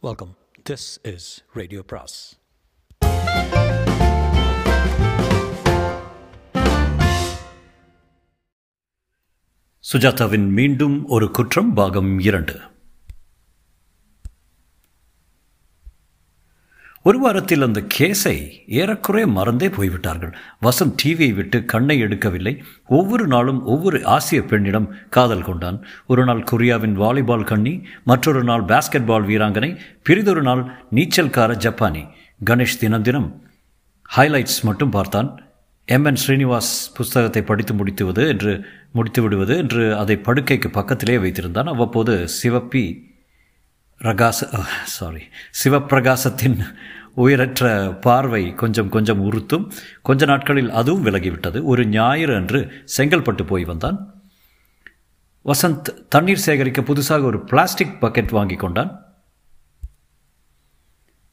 Welcome This is Radio Pras. சுஜாதாவின் மீண்டும் ஒரு குற்றம் பாகம் இரண்டு ஒரு வாரத்தில் அந்த கேஸை ஏறக்குறைய மறந்தே போய்விட்டார்கள். வசந்த் டிவியை விட்டு கண்ணை எடுக்கவில்லை. ஒவ்வொரு நாளும் ஒவ்வொரு ஆசிய பெண்ணிடம் காதல் கொண்டான். ஒரு நாள் கொரியாவின் வாலிபால் கண்ணி மற்றொரு நாள் பாஸ்கெட் பால் வீராங்கனை பிரிதொரு நாள் நீச்சல்கார ஜப்பானி. கணேஷ் தினம் தினம் ஹைலைட்ஸ் மட்டும் பார்த்தான். எம் என் ஸ்ரீனிவாஸ் புஸ்தகத்தை படித்து முடித்துவது என்று முடித்து விடுவது என்று அதை படுக்கைக்கு பக்கத்திலே வைத்திருந்தான். அவ்வப்போது சிவப்பி ரகாச சாரி சிவப்பிரகாசத்தின் உயிரற்ற பார்வை கொஞ்சம் கொஞ்சம் உறுத்தும். கொஞ்ச நாட்களில் அதுவும் விலகிவிட்டது. ஒரு ஞாயிறு அன்று செங்கல்பட்டு போய் வந்தான். வசந்த் தண்ணீர் சேகரிக்க புதுசாக ஒரு பிளாஸ்டிக் பக்கெட் வாங்கி கொண்டான்.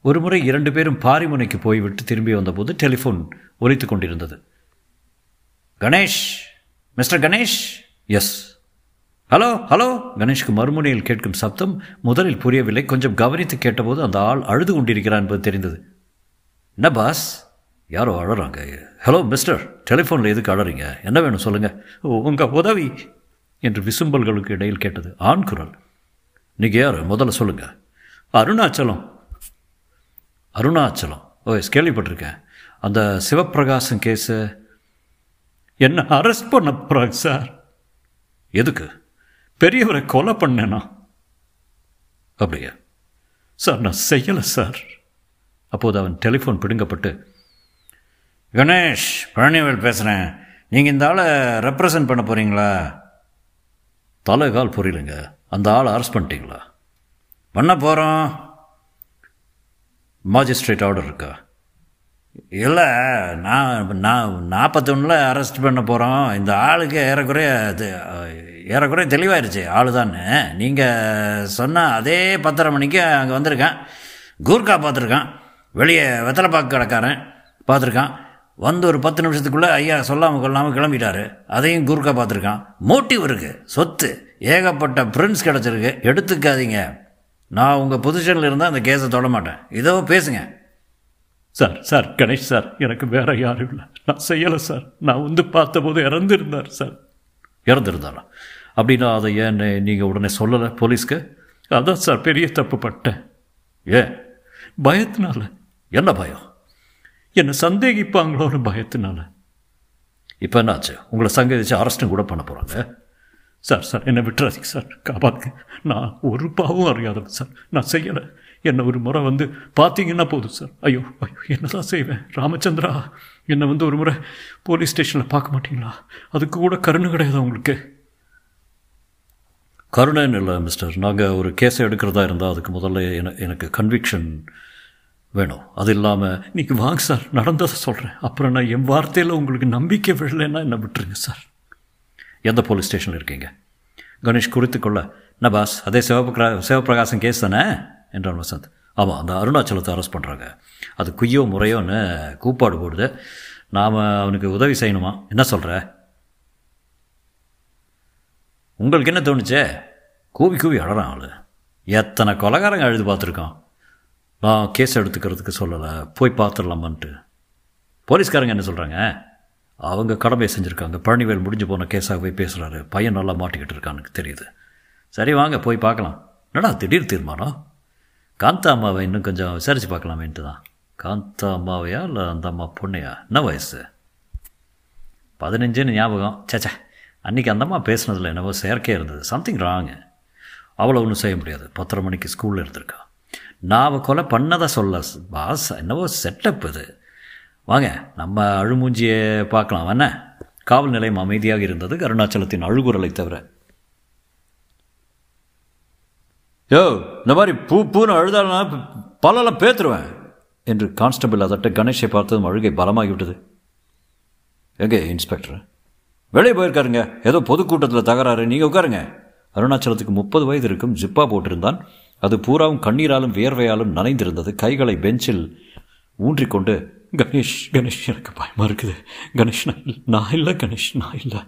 ஒரு முறை இரண்டு பேரும் பாரிமுனைக்கு போய்விட்டு திரும்பி வந்தபோது டெலிஃபோன் ஒலித்து கொண்டிருந்தது. Ganesh mister Ganesh? Yes. Hello hello. கணேஷ்க்கு மறுமுனையில் கேட்கும் சப்தம் முதலில் புரியவில்லை. கொஞ்சம் கவனித்து கேட்டபோது அந்த ஆள் அழுது கொண்டிருக்கிறான் என்பது தெரிந்தது. என்ன பாஸ்? யாரோ அழறாங்க? ஹலோ மிஸ்டர் டெலிஃபோனில் எதுக்கு அழறீங்க? என்ன வேணும் சொல்லுங்கள் உங்கள் உதவி. என்று விசும்பல்களுக்கு இடையில் கேட்டது ஆண் குரல். நீங்கள் யார்? முதல்ல சொல்லுங்கள் அருணாச்சலம். அருணாச்சலம். ஓ எஸ் கேள்விப்பட்டிருக்கேன். அந்த சிவப்பிரகாசம் கேஸு. என்ன அரெஸ்ட் பண்ண போகிறாங்க சார் எதுக்கு? பெரியவரை கொலை பண்ணேனா? அப்படியா? சார் நான் செய்யலை சார். அப்போது அவன் டெலிஃபோன் பிடுங்கப்பட்டு கணேஷ் பழனிவேல் பேசுகிறேன் நீங்கள் இந்த ஆளை ரெப்ரசன்ட் பண்ண போகிறீங்களா தலை கால் புரியலங்க. அந்த ஆளை அரெஸ்ட் பண்ணிட்டீங்களா? பண்ண போகிறோம் மாஜிஸ்ட்ரேட் ஆர்டர் இருக்கா? இல்லை நான் நான் நாற்பத்தொன்னில் அரெஸ்ட் பண்ண போகிறோம் இந்த ஆளுக்கு ஏறக்குறைய அது ஏறக்குறைய தெளிவாயிருச்சு. ஆளு தானே நீங்கள் சொன்ன அதே பத்தரை மணிக்கு அங்கே வந்திருக்கேன். கூர்க்கா பார்த்துருக்கான். வெளியே வெத்தலைப்பாக்கு கடைக்காரன் பார்த்துருக்கான். வந்து ஒரு பத்து நிமிஷத்துக்குள்ளே ஐயா சொல்லாமல் கொள்ளாமல் கிளம்பிட்டாரு. அதையும் கூர்க்கா பார்த்துருக்கான். மோட்டிவ் இருக்குது சொத்து. ஏகப்பட்ட பிரிண்ட்ஸ் கிடச்சிருக்கு. எடுத்துக்காதீங்க. நான் உங்கள் பொசிஷனில் இருந்தால் அந்த கேஸை தொட மாட்டேன். இதோ பேசுங்க. சார் சார் கணேஷ் சார் எனக்கு வேற யாரும் இல்லை. நான் செய்யலை சார். நான் வந்து பார்த்தபோது இறந்துருந்தார் சார். இறந்துருந்தாரா? அப்படின்னா அதை ஏன் நீங்கள் உடனே சொல்லலை போலீஸ்க்கு? அதான் சார் பெரிய தப்பு பட்டேன். ஏன்? பயத்தினால. என்ன பயம்? என்னை சந்தேகிப்பாங்களோன்னு பயத்தினால. இப்போ என்னாச்சு? உங்களை சங்கதிச்சு அரெஸ்ட்டும் கூட பண்ண போகிறாங்க சார் சார் என்னை விட்டுறாதீங்க சார். காப்பாத்துங்க. நான் ஒரு பாவம் அறியாதவன் சார். நான் செய்யலை. என்னை ஒரு முறை வந்து பார்த்தீங்கன்னா போதும் சார். ஐயோ ஐயோ என்ன தான் செய்வேன்? ராமச்சந்திரா என்னை வந்து ஒரு முறை போலீஸ் ஸ்டேஷனில் பார்க்க மாட்டீங்களா? அதுக்கு கூட கருணை கிடையாது உங்களுக்கு. கருணைன்னு இல்லை மிஸ்டர் நாங்கள் ஒரு கேஸை எடுக்கிறதா இருந்தால் அதுக்கு முதல்ல என எனக்கு கன்விக்ஷன் வேணும். அது இல்லாமல் நீங்கள் வாங்க சார் நடந்ததை சொல்கிறேன் அப்புறம் நான் என் வார்த்தையில் உங்களுக்கு நம்பிக்கை விடலைன்னா என்ன விட்டுருங்க சார் எந்த போலீஸ் ஸ்டேஷனில் இருக்கீங்க? கணேஷ் குறித்து கொள்ள என்ன பாஸ் அதே சிவபிரகா சிவபிரகாசம் கேஸ் தானே? என்றான் வசந்த். ஆமாம் அந்த அருணாச்சலத்தை அரெஸ்ட் பண்ணுறாங்க அது குய்யோ முறையோன்னு கூப்பாடு போடுது. நாம் அவனுக்கு உதவி செய்யணுமா? என்ன சொல்கிற உங்களுக்கு என்ன தோணுச்சே? கூவி கூவி அழறான் அவள். எத்தனை கொலகாரங்க அழுது பார்த்துருக்கோம் நான் கேஸ் எடுத்துக்கிறதுக்கு சொல்லலை. போய் பார்த்துடலாமான்ட்டு. போலீஸ்காரங்க என்ன சொல்கிறாங்க அவங்க கடமையை செஞ்சுருக்காங்க. பழனிவேல் முடிஞ்சு போன கேஸாக போய் பேசுகிறாரு பையன் நல்லா மாட்டிக்கிட்டு இருக்கான்னு தெரியுது. சரி வாங்க போய் பார்க்கலாம். என்னடா திடீர் தீர்மானம்? காந்தா அம்மாவை இன்னும் கொஞ்சம் விசாரித்து பார்க்கலாமேன்ட்டு தான். காந்தா அம்மாவையா இல்லை அந்த அம்மா பொண்ணையா? என்ன வயசு? பதினஞ்சுன்னு ஞாபகம். சேச்சா அன்றைக்கி அந்தம்மா பேசுனதில் என்னவோ செயற்கையாக இருந்தது. சம்திங் ராங்கு அவ்வளோ ஒன்றும் செய்ய முடியாது. பத்தரை மணிக்கு ஸ்கூலில் இருந்திருக்கா. நான் அவள் கொலை பண்ணதை சொல்ல பாஸ் என்னவோ செட்டப் இது. வாங்க நம்ம அழுமூஞ்சியை பார்க்கலாம். என்ன? காவல் நிலையம் அமைதியாக இருந்தது. அருணாச்சலத்தின் அழுகுரலை தவிர. யோ இந்த மாதிரி பூ பூன்னு அழுதானா பலெல்லாம் பேத்துருவேன் என்று கான்ஸ்டபிள் அதட்ட கணேஷை பார்த்ததும் அழுகை பலமாகிவிட்டது. எங்கே இன்ஸ்பெக்டர்? வெளியே போயிருக்காருங்க. ஏதோ பொதுக்கூட்டத்தில் தகராறு. நீங்கள் உட்காருங்க. அருணாச்சலத்துக்கு முப்பது வயது இருக்கும். ஜிப்பா போட்டிருந்தான். அது பூராவும் கண்ணீராலும் வியர்வையாலும் நனைந்திருந்தது. கைகளை பெஞ்சில் ஊன்றிக்கொண்டு கணேஷ் கணேஷ் எனக்கு பயமாக இருக்குது. கணேஷ் நான் இல்லை நான் இல்லை கணேஷ் நான் இல்லை.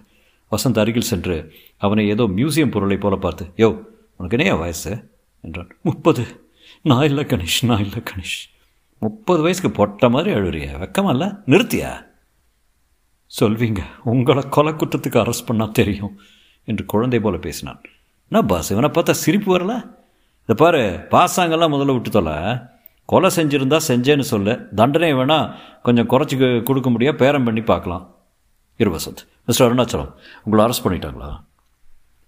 வசந்த் அருகில் சென்று அவனை ஏதோ மியூசியம் பொருளை போல பார்த்து யோ உனக்கு என்னையா வயசு? என்றான். முப்பது. நான் இல்லை கணேஷ் நான் இல்லை கணேஷ். முப்பது வயசுக்கு பொட்ட மாதிரி அழுறிய வெக்கமா இல்லை? நிறுத்தியா? சொல்வீங்க. உங்களை கொலை குற்றத்துக்கு அரெஸ்ட் பண்ணால் தெரியும் என்று குழந்தை போல பேசினான். என்ன பாஸ் இவனை பார்த்தா சிரிப்பு வரல? இதை பாரு பாசாங்கெல்லாம் முதல்ல விட்டு தொலை. கொலை செஞ்சுருந்தா செஞ்சேன்னு சொல்லு. தண்டனை வேணால் கொஞ்சம் குறைச்சி கொடுக்க முடியா? பேரம் பண்ணி பார்க்கலாம். இருவசந்த் மிஸ்டர் அருணாச்சலம் உங்களை அரெஸ்ட் பண்ணிட்டாங்களா?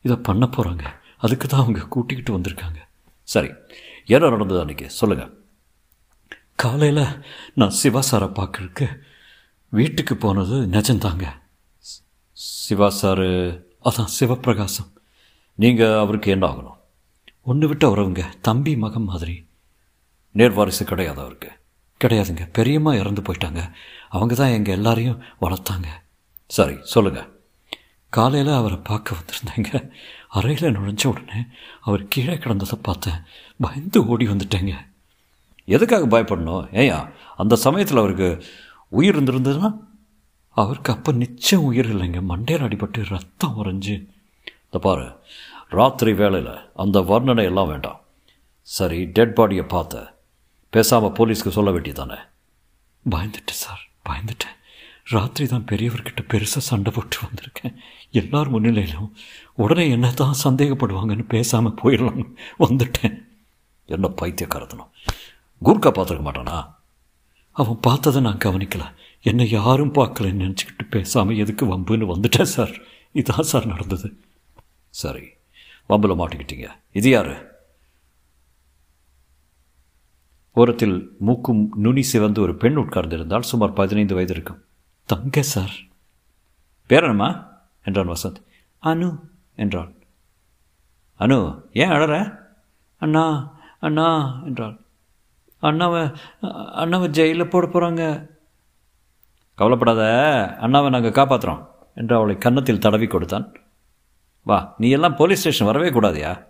இதை பண்ண போகிறாங்க அதுக்கு தான் அவங்க கூட்டிக்கிட்டு வந்திருக்காங்க. சரி என்ன நடந்தது அன்றைக்கி சொல்லுங்கள் காலையில் நான் சிவா சாரை பார்க்குறக்கு வீட்டுக்கு போனது நிஜந்தாங்க சிவா சார் அதான் சிவப்பிரகாசம். நீங்கள் அவருக்கு என்ன ஆகணும்? ஒன்று விட்டு உறவுங்க தம்பி மகன் மாதிரி. நேர்வாரிசு கிடையாது அவருக்கு. கிடையாதுங்க. பெரியம்மா இறந்து போயிட்டாங்க. அவங்க தான் எங்கள் எல்லாரையும் வளர்த்தாங்க. சரி சொல்லுங்கள் காலையில் அவரை பார்க்க வந்திருந்தேங்க. அறையில் நுழைஞ்ச உடனே அவர் கீழே கிடந்ததை பார்த்தேன். பயந்து ஓடி வந்துட்டேங்க. எதுக்காக பயப்படணும்? ஏயா அந்த சமயத்தில் அவருக்கு உயிர் இருந்திருந்ததுன்னா அவருக்கு அப்போ நிச்சயம் உயிர் இல்லைங்க. மண்டையில் அடிபட்டு ரத்தம் உறைஞ்சு. இந்த பாரு ராத்திரி வேலையில் அந்த வர்ணனை எல்லாம் வேண்டாம். சரி டெட் பாடியை பார்த்த. பேசாமல் போலீஸ்க்கு சொல்ல வேண்டியதானே பயந்துட்டேன் சார் பயந்துட்டேன். ராத்திரி தான் பெரியவர்கிட்ட பெருசாக சண்டை போட்டு வந்திருக்கேன். எல்லார் முன்னிலையிலும் உடனே என்ன தான் சந்தேகப்படுவாங்கன்னு பேசாமல் போயிடலாம் வந்துட்டேன். என்ன பைத்தியக்காரத்தனம். குர்க்கா பார்த்துருக்க மாட்டானா? அவன் பார்த்ததை நான் கவனிக்கல. என்னை யாரும் பார்க்கலன்னு நினச்சிக்கிட்டு பேசாமல் எதுக்கு வம்புன்னு வந்துட்டேன் சார். இதுதான் சார் நடந்தது. சரி வம்பில் மாட்டிக்கிட்டீங்க. இது யாரு? ஓரத்தில் மூக்கும் நுனி சிவந்து ஒரு பெண் உட்கார்ந்திருந்தால் சுமார் பதினைந்து வயது இருக்கும். தங்க சார். பேரனம்மா என்றான் வசந்த். அனு என்றாள். அனு ஏன் அழற? அண்ணா அண்ணா என்றாள். அண்ணாவை அண்ணாவை ஜெயிலில் போட போகிறாங்க கவலைப்படாத அண்ணாவை நாங்கள் காப்பாற்றுறோம் என்று அவளை கன்னத்தில் தடவி கொடுத்தான். வா நீ எல்லாம் போலீஸ் ஸ்டேஷன் வரவே கூடாதியா?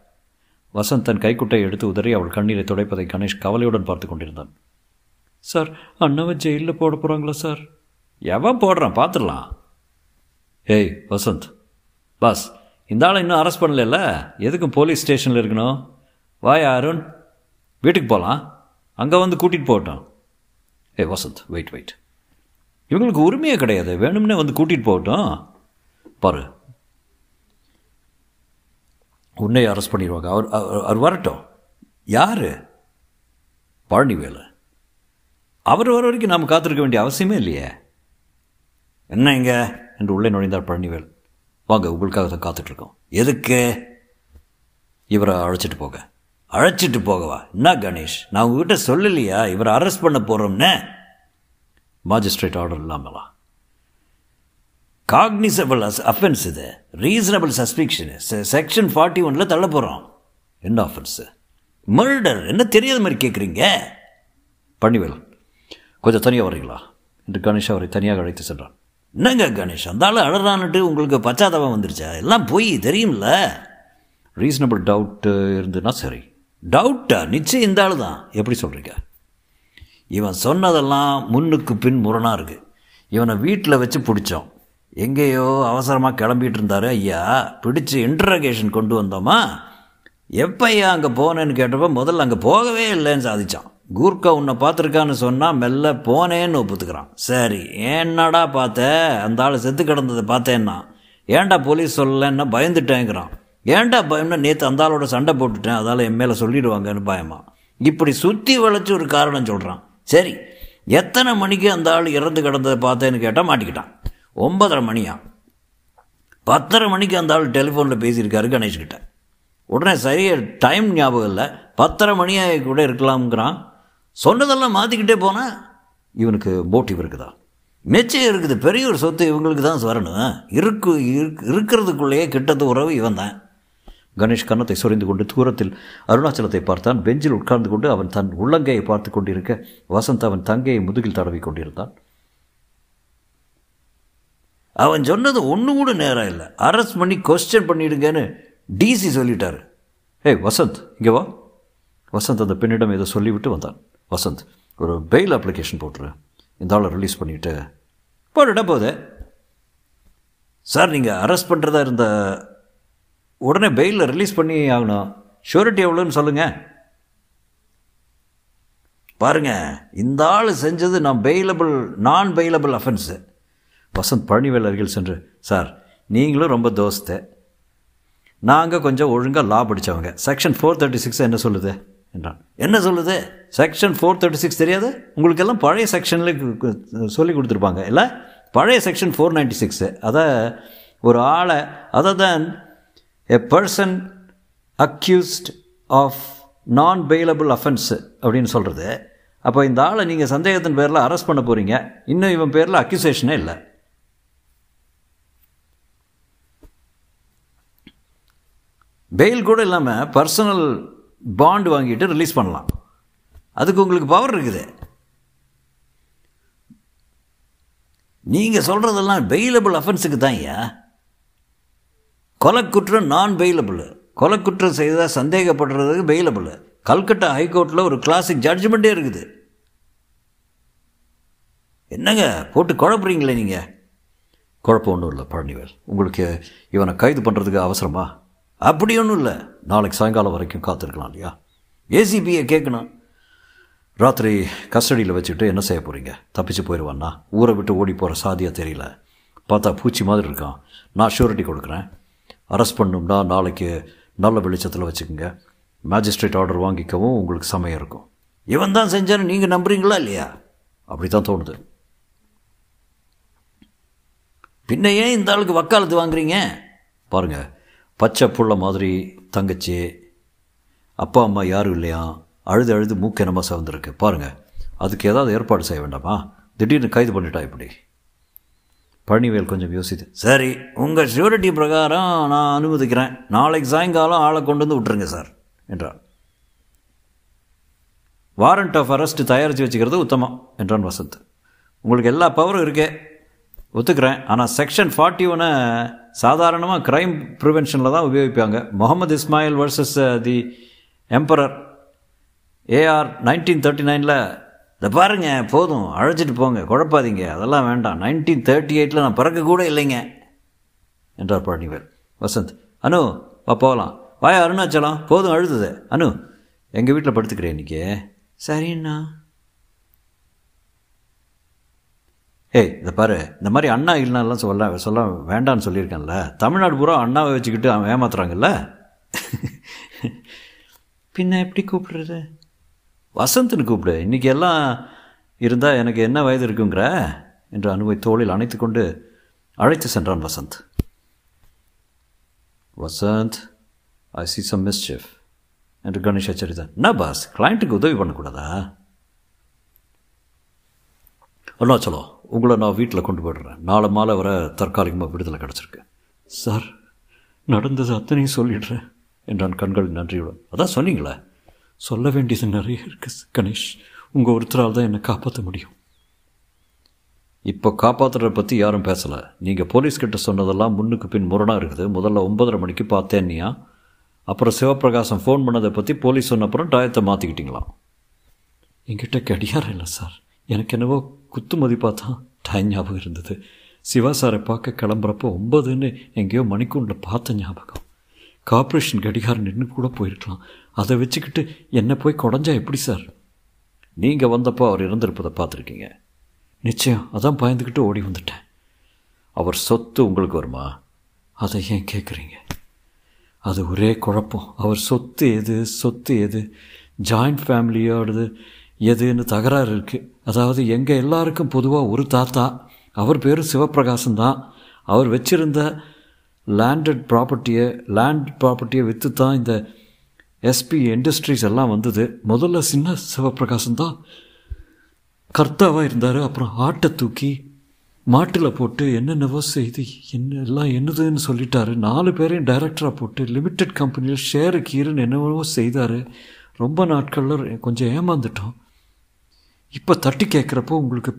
வசந்த் தன் கைக்குட்டை எடுத்து உதறி அவள் கண்ணீரை துடைப்பதை கணேஷ் கவலையுடன் பார்த்து கொண்டிருந்தான். சார் அண்ணாவை ஜெயிலில் போட போகிறாங்களா சார்? எவன் போடுறான்? பார்த்துடலாம் ஏய் வசந்த். பாஸ் இந்த ஆளை இன்னும் அரெஸ்ட் பண்ணல எதுக்கும் போலீஸ் ஸ்டேஷனில் இருக்கணும்? வாயா அருண். வீட்டுக்கு போகலாம் அங்கே வந்து கூட்டிகிட்டு போகட்டும் ஏய் வசந்த் வெயிட் வெயிட் இவங்களுக்கு உரிமையே கிடையாது. வேணும்னே வந்து கூட்டிகிட்டு போகட்டும் பாரு. உன்னை அரெஸ்ட் பண்ணிடுவாங்க. அவர் அவர் வரட்டும். யார்? பழனிவேலு அவர் வர வரைக்கும் நாம் காத்திருக்க வேண்டிய அவசியமே இல்லையே. என்ன இங்கே? என்று உள்ளே நுழைந்தார் பழனிவேல் வாங்க உங்களுக்காக தான் காத்துட்ருக்கோம் எதுக்கு? இவரை அழைச்சிட்டு போக அழைச்சிட்டு போகவா? என்ன கணேஷ் நான் உங்ககிட்ட சொல்லலையா? இவரை அரெஸ்ட் பண்ண போகிறோம்னே மாஜிஸ்ட்ரேட் ஆர்டர் இல்லாமலா காக்னிசபிள் அஃபென்ஸ் இது. ரீசனபிள் சஸ்பிக்ஷனு செக்ஷன் ஃபார்ட்டி ஒனில் தள்ள போகிறோம் என்ன ஆஃபென்ஸு மர்டர் என்ன தெரியாத மாதிரி கேட்குறீங்க பண்ணிவேல் கொஞ்சம் தனியாக வரீங்களா என்று கணேஷ் அவரை தனியாக அழைத்து சென்றான். என்னங்க கணேஷ் அந்த ஆள் அழறான்ட்டு உங்களுக்கு பச்சாதாபம் வந்துருச்சா? எல்லாம் போய் தெரியும்ல? ரீசனபிள் டவுட்டு இருந்துன்னா சரி. டவுட்டா நிச்சயம் இந்த ஆள் தான். எப்படி சொல்கிறீங்க இவன் சொன்னதெல்லாம் முன்னுக்கு பின் முரணாக இருக்குது இவனை வீட்டில் வச்சு பிடிச்சோம். எங்கேயோ அவசரமாக கிளம்பிட்டு இருந்தார். ஐயா பிடிச்சி இன்ட்ரகேஷன் கொண்டு வந்தோமா? எப்போ ஐயா அங்கே போனேன்னு கேட்டப்போ முதல்ல அங்கே போகவே இல்லைன்னு சாதிச்சான். கூர்க்கா உன்னை பார்த்துருக்கான்னு சொன்னால் மெல்ல போனேன்னு ஒப்புத்துக்கிறான். சரி என்னடா பார்த்த? அந்த ஆள் செத்து கிடந்ததை பார்த்தேன்னா. ஏன்டா போலீஸ் சொல்லலைன்னா பயந்துட்டேங்கிறான். ஏன்டா பயம்னா நேற்று அந்த ஆளோட சண்டை போட்டுட்டேன் அதால் என் மேலே சொல்லிடுவாங்கன்னு பயமா? இப்படி சுற்றி வளைச்சி ஒரு காரணம் சொல்கிறான் சரி எத்தனை மணிக்கு அந்த ஆள் இறந்து கிடந்ததை பார்த்தேன்னு கேட்டால் மாட்டிக்கிட்டான். ஒன்பதரை மணியா? பத்தரை மணிக்கு அந்த ஆள் டெலிஃபோனில் பேசியிருக்காரு கணேஷ்கிட்ட. உடனே சரியாக டைம் ஞாபகம் இல்லை. பத்தரை மணியாக கூட இருக்கலாம்ங்கிறான். சொன்னதெல்லாம் மாற்றிக்கிட்டே போனால் இவனுக்கு மோட்டிவ் இருக்குதா? நிச்சயம் இருக்குது. பெரிய ஒரு சொத்து இவங்களுக்கு தான் வரணும். இருக்கு இருக்கிறதுக்குள்ளேயே கிட்டத்து உறவு இவன் தான் கணேஷ் கன்னத்தை சொரிந்து கொண்டு தூரத்தில் அருணாச்சலத்தை பார்த்தான். பெஞ்சில் உட்கார்ந்து கொண்டு அவன் தன் உள்ளங்கையை பார்த்து கொண்டிருக்க வசந்த் அவன் தங்கையை முதுகில் தடவி கொண்டிருந்தான். அவன் சொன்னது ஒன்று கூட நேரம் இல்லை. அரெஸ்ட் பண்ணி கொஸ்டின் பண்ணிடுங்கன்னு டிசி சொல்லிட்டார். ஏய் வசந்த் இங்கே வா. வசந்த் அந்த பெண்ணிடம் ஏதோ சொல்லிவிட்டு வந்தான். வசந்த் ஒரு பெயில் அப்ளிகேஷன் போட்டுரு. இந்த ஆளை ரிலீஸ் பண்ணிவிட்டு போட்டுட்டா போதே சார் நீங்கள் அரெஸ்ட் பண்ணுறதா இருந்த உடனே பெயிலில் ரிலீஸ் பண்ணி ஆகணும். ஷூரிட்டி எவ்வளோன்னு சொல்லுங்கள் பாருங்க இந்த ஆள் செஞ்சது நான் பெயிலபிள் நான் பெயிலபிள் அஃபென்ஸு வசந்த் பழனிவேல் அருகில் சென்று சார் நீங்களும் ரொம்ப தோஸ்து. நாங்கள் கொஞ்சம் ஒழுங்காக லா படித்தவங்க செக்ஷன் ஃபோர் தேர்ட்டி சிக்ஸ் என்ன சொல்லுது? என்றான். என்ன சொல்லுது? செக்ஷன் ஃபோர் தேர்ட்டி சிக்ஸ் தெரியாது? உங்களுக்கெல்லாம் பழைய செக்ஷனில் சொல்லி கொடுத்துருப்பாங்க. இல்லை? பழைய செக்ஷன் ஃபோர் நைன்ட்டி சிக்ஸு அதை ஒரு ஆளை அதை தான் a person accused of non bailable offence அப்படின்னு சொல்கிறது அப்போ இந்த ஆளை நீங்கள் சந்தேகத்தின் பேரில் அரெஸ்ட் பண்ண போகிறீங்க இன்னும் இவன் பேரில் அக்யூசேஷனே இல்லை. பெயில் கூட இல்லாமல் பர்சனல் பாண்ட் வாங்கிட்டு ரிலீஸ் பண்ணலாம். அதுக்கு உங்களுக்கு பவர் இருக்குது. நீங்கள் சொல்கிறதெல்லாம் பெயிலபிள் அஃபென்ஸுக்கு தான் ஐயா. கொலைக்குற்றம் நான் பெயிலபிள் கொலைக்குற்றம் செய்ததாக சந்தேகப்படுறதுக்கு பெயிலபிள் கல்கட்டா ஹைகோர்ட்டில் ஒரு கிளாசிக் ஜட்ஜ்மெண்ட்டே இருக்குது. என்னங்க போட்டு குழப்புறீங்களே நீங்கள் குழப்பம் ஒன்றும் இல்லை பழனிவேல். உங்களுக்கு இவனை கைது பண்ணுறதுக்கு அவசரமா? அப்படி ஒன்றும் இல்லை. நாளைக்கு சாயங்காலம் வரைக்கும் காத்திருக்கலாம் இல்லையா? ஏசிபியை கேட்கணும். ராத்திரி கஸ்டடியில் வச்சுட்டு என்ன செய்ய போகிறீங்க தப்பிச்சு போயிடுவான்னா ஊரை விட்டு ஓடி போகிற சாதியாக தெரியல. பார்த்தா பூச்சி மாதிரி இருக்கான். நான் ஷூரிட்டி கொடுக்குறேன். அரெஸ்ட் பண்ணும்னா நாளைக்கு நல்ல வெளிச்சத்தில் வச்சுக்கோங்க. மேஜிஸ்ட்ரேட் ஆர்டர் வாங்கிக்கவும் உங்களுக்கு சமயம் இருக்கும். இவன் தான் செஞ்சான்னு நீங்கள் நம்புறீங்களா இல்லையா? அப்படி தான் தோணுது. பின்ன ஏன் இந்த ஆளுக்கு வக்காலத்து வாங்குறீங்க? பாருங்கள் பச்சை புள்ள மாதிரி தங்கச்சி அப்பா அம்மா யாரும் இல்லையா? அழுது அழுது மூக்கெனமாக என்னமா சவந்திருக்கு. பாருங்கள் அதுக்கு ஏதாவது ஏற்பாடு செய்ய வேண்டாமா? திடீர்னு கைது பண்ணிட்டா இப்படி பழனிவேல் கொஞ்சம் யோசித்து சரி உங்கள் ஷூரிட்டி பிரகாரம் நான் அனுமதிக்கிறேன். நாளைக்கு சாயங்காலம் ஆளை கொண்டு வந்து விட்டுருங்க சார் என்றார் வாரண்ட் ஆஃப் அரெஸ்ட் தயாரித்து வச்சுக்கிறது உத்தமம் என்றான் வசந்த். உங்களுக்கு எல்லா பவரும் இருக்கே. ஒத்துக்கிறேன். ஆனால் செக்ஷன் ஃபார்ட்டி ஒனை சாதாரணமாக க்ரைம் ப்ரிவென்ஷனில் தான் உபயோகிப்பாங்க. Mohammed Ismail versus the emperor AR nineteen thirty நைனில் இதை பாருங்க போதும் அழைச்சிட்டு போங்க குழப்பாதீங்க அதெல்லாம் வேண்டாம். நைன்டீன் தேர்ட்டி எயிட்டில் நான் பிறக்க கூட இல்லைங்க என்றார் பழனிவேல். வசந்த் அனு வா போகலாம். வாயா அருணாச்சலம் போதும் அழுதுது. அனு எங்கள் வீட்டில் படுத்துக்கிறேன் இன்றைக்கி சரிண்ணா. ஏய் இதை பாரு இந்த மாதிரி அண்ணா இல்லைனாலாம் சொல்ல சொல்ல வேண்டான்னு சொல்லியிருக்கேன்ல. தமிழ்நாடு பூரா அண்ணாவை வச்சுக்கிட்டு அவன் ஏமாத்துறாங்கல்ல. பின்ன எப்படி கூப்பிடுறது? வசந்த்னு கூப்பிடு. இன்றைக்கி எல்லாம் இருந்தால் எனக்கு என்ன வயது இருக்குங்கிற? என்று அனுவை தோளில் அணைத்து கொண்டு அழைத்து சென்றான் Vasanth. Vasanth I see some mischief என்று கணேஷ் எச்சரித்தான் என்ன பாஸ் கிளைண்ட்டுக்கு உதவி பண்ணக்கூடாதா? அருணாச்சலம் உங்களை நான் வீட்டில் கொண்டு போய்டுறேன். நாளை மாலை வர தற்காலிகமாக விடுதலை கிடச்சிருக்கு. சார் நடந்தது அத்தனையும் சொல்லிடுறேன் என்றான் கண்கள் நன்றியுடன். அதான் சொன்னீங்களே. சொல்ல வேண்டியது நிறைய இருக்கு கணேஷ். உங்கள் ஒருத்தரால் தான் என்னை காப்பாற்ற முடியும். இப்போ காப்பாற்றுறத பற்றி யாரும் பேசலை. நீங்கள் போலீஸ்கிட்ட சொன்னதெல்லாம் முன்னுக்கு பின் முரணாக இருக்குது. முதல்ல ஒன்பதரை மணிக்கு பார்த்தேன்னியா அப்புறம் சிவபிரகாசம் ஃபோன் பண்ணதை பற்றி போலீஸ் சொன்ன அப்புறம் டயத்தை மாற்றிக்கிட்டீங்களாம் என்கிட்ட கடியாரம் இல்லை சார். எனக்கு என்னவோ குத்து மதிப்பாக தான் டைம் ஞாபகம் இருந்தது. சிவா சாரை பார்க்க கிளம்புறப்போ ஒம்பதுன்னு எங்கேயோ மணிக்கூண்டில் பார்த்த ஞாபகம். கார்ப்பரேஷன் கடிகாரம் நின்று கூட போயிருக்கலாம். அதை வச்சுக்கிட்டு என்னை போய் குடஞ்சா எப்படி சார்? நீங்கள் வந்தப்போ அவர் இறந்துருப்பதை பார்த்துருக்கீங்க. நிச்சயம் அதான் பயந்துக்கிட்டு ஓடி வந்துட்டேன். அவர் சொத்து உங்களுக்கு வருமா? அதை ஏன் கேட்குறீங்க அது ஒரே குழப்பம். அவர் சொத்து எது சொத்து எது ஜாயிண்ட் ஃபேமிலியோடது எதுன்னு தகராறு இருக்குது அதாவது எங்கள் எல்லாருக்கும் பொதுவாக ஒரு தாத்தா அவர் பேர் சிவப்பிரகாசம் தான். அவர் வச்சிருந்த லேண்டட் ப்ராப்பர்ட்டியை லேண்ட் ப்ராப்பர்ட்டியை விற்று தான் இந்த எஸ்பி இண்டஸ்ட்ரீஸ் எல்லாம் வந்தது. முதல்ல சின்ன சிவபிரகாசம் தான் கர்த்தாவாக இருந்தார் அப்புறம் ஆட்டை தூக்கி மாட்டில் போட்டு என்னென்னவோ செய்து என்ன எல்லாம் என்னதுன்னு சொல்லிட்டாரு. நாலு பேரையும் டைரக்டராக போட்டு லிமிட்டெட் கம்பெனியில் ஷேரு கீருன்னு என்னவோ செய்தார். ரொம்ப நாட்களில் கொஞ்சம் ஏமாந்துட்டோம். இப்போ தட்டி கேட்குறப்போ உங்களுக்கு